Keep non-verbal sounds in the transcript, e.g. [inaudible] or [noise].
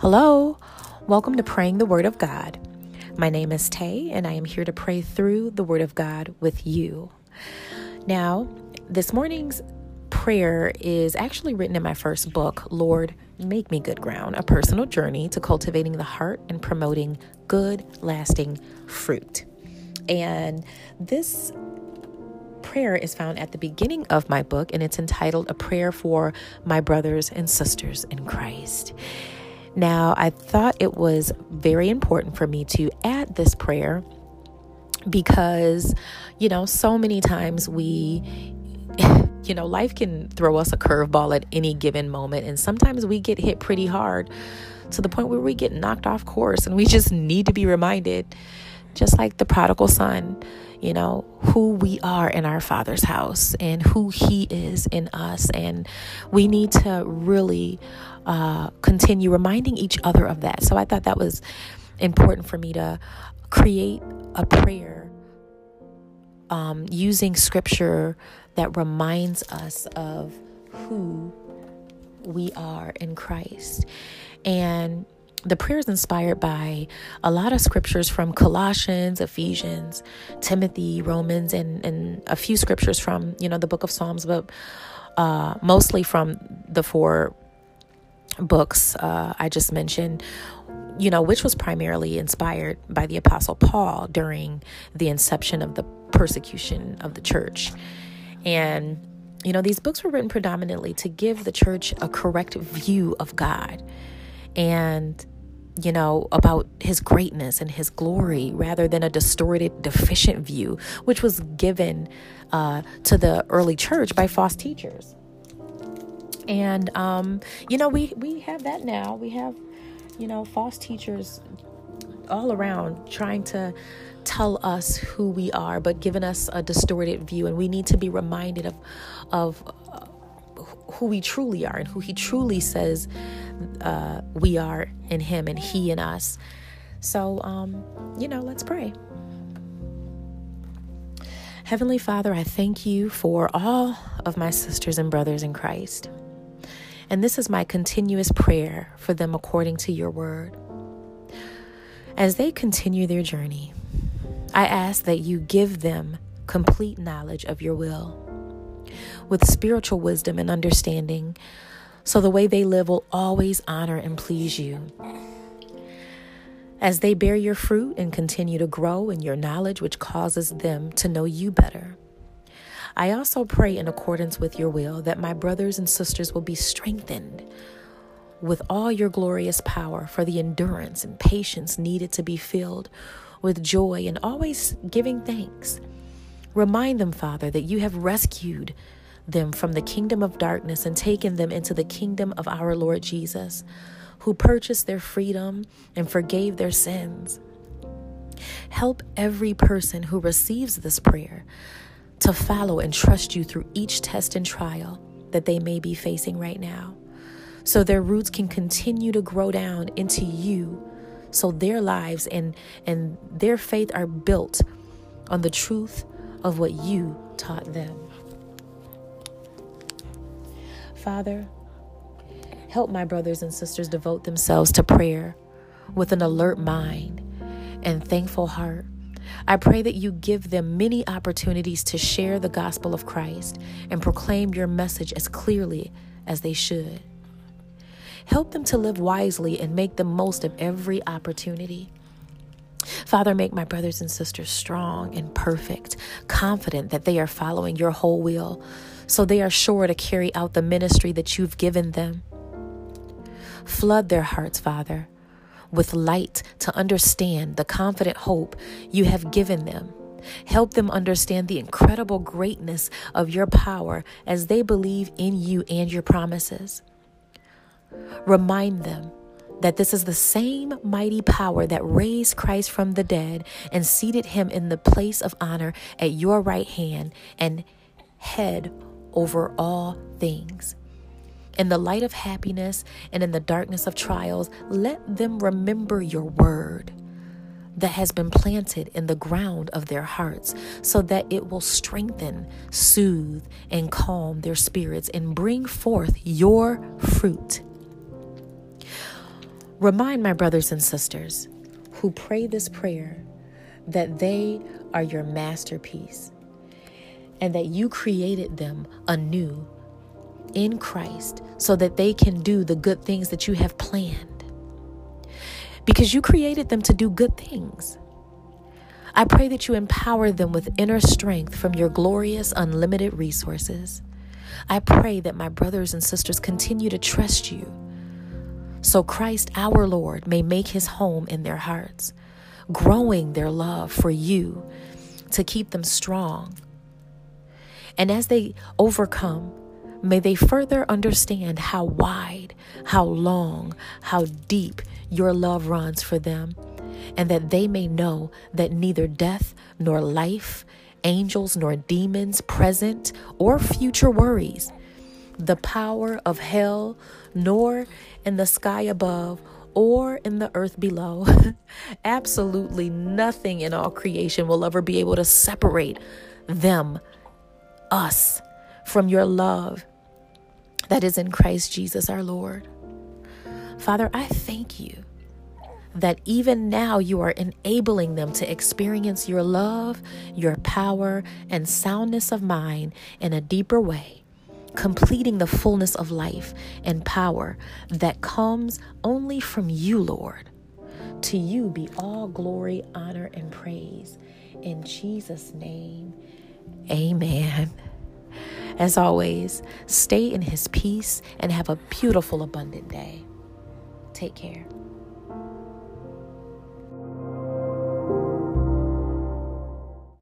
Hello, welcome to Praying the Word of God. My name is Tay, and I am here to pray through the Word of God with you. Now, this morning's prayer is actually written in my first book, Lord, Make Me Good Ground A Personal Journey to Cultivating the Heart and Promoting Good, Lasting Fruit. And this prayer is found at the beginning of my book, and it's entitled A Prayer for My Brothers and Sisters in Christ. Now, I thought it was very important for me to add this prayer because, you know, so many times we, [laughs] you know, life can throw us a curveball at any given moment, and sometimes we get hit pretty hard to the point where we get knocked off course, and we just need to be reminded, just like the prodigal son you know, who we are in our Father's house and who He is in us. And we need to really uh, continue reminding each other of that. So I thought that was important for me to create a prayer um, using scripture that reminds us of who we are in Christ. And the prayer is inspired by a lot of scriptures from Colossians, Ephesians, Timothy, Romans, and, and a few scriptures from, you know, the book of Psalms, but uh, mostly from the four books uh, I just mentioned, you know, which was primarily inspired by the Apostle Paul during the inception of the persecution of the church. And, you know, these books were written predominantly to give the church a correct view of God and you know, about his greatness and his glory rather than a distorted, deficient view, which was given uh, to the early church by false teachers. And, um, you know, we, we have that now. We have, you know, false teachers all around trying to tell us who we are, but giving us a distorted view. And we need to be reminded of, of who we truly are and who He truly says uh, we are in Him and He in us. So, um, you know, let's pray. Heavenly Father, I thank you for all of my sisters and brothers in Christ. And this is my continuous prayer for them according to your word. As they continue their journey, I ask that you give them complete knowledge of your will with spiritual wisdom and understanding, so the way they live will always honor and please you. As they bear your fruit and continue to grow in your knowledge, which causes them to know you better. I also pray in accordance with your will that my brothers and sisters will be strengthened with all your glorious power for the endurance and patience needed to be filled with joy and always giving thanks. Remind them, Father, that you have rescued them from the kingdom of darkness and taken them into the kingdom of our Lord Jesus, who purchased their freedom and forgave their sins. Help every person who receives this prayer to follow and trust you through each test and trial that they may be facing right now, so their roots can continue to grow down into you, so their lives and, and their faith are built on the truth of what you taught them. Father, help my brothers and sisters devote themselves to prayer with an alert mind and thankful heart. I pray that you give them many opportunities to share the gospel of Christ and proclaim your message as clearly as they should. Help them to live wisely and make the most of every opportunity. Father, make my brothers and sisters strong and perfect, confident that they are following your whole will, so they are sure to carry out the ministry that you've given them. Flood their hearts, Father, with light to understand the confident hope you have given them. Help them understand the incredible greatness of your power as they believe in you and your promises. Remind them that this is the same mighty power that raised Christ from the dead and seated him in the place of honor at your right hand and head over all things. In the light of happiness and in the darkness of trials, let them remember your word that has been planted in the ground of their hearts so that it will strengthen, soothe, and calm their spirits and bring forth your fruit Remind my brothers and sisters who pray this prayer that they are your masterpiece and that you created them anew in Christ so that they can do the good things that you have planned. Because you created them to do good things. I pray that you empower them with inner strength from your glorious, unlimited resources. I pray that my brothers and sisters continue to trust you so Christ our Lord may make his home in their hearts, growing their love for you to keep them strong. And as they overcome, may they further understand how wide, how long, how deep your love runs for them, and that they may know that neither death nor life, angels nor demons, present or future worries, the power of hell, nor in the sky above or in the earth below. [laughs] Absolutely nothing in all creation will ever be able to separate them, us, from your love that is in Christ Jesus our Lord. Father, I thank you that even now you are enabling them to experience your love, your power, and soundness of mind in a deeper way completing the fullness of life and power that comes only from you, Lord. To you be all glory, honor, and praise. In Jesus' name, amen. As always, stay in his peace and have a beautiful, abundant day. Take care.